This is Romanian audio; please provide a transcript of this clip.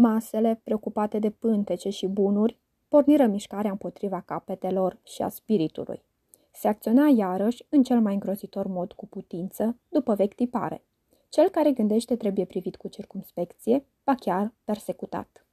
Masele, preocupate de pântece și bunuri, porniră mișcarea împotriva capetelor și a spiritului. Se acționa iarăși în cel mai îngrozitor mod cu putință, după vechi tipare. Cel care gândește trebuie privit cu circumspecție, ba chiar persecutat.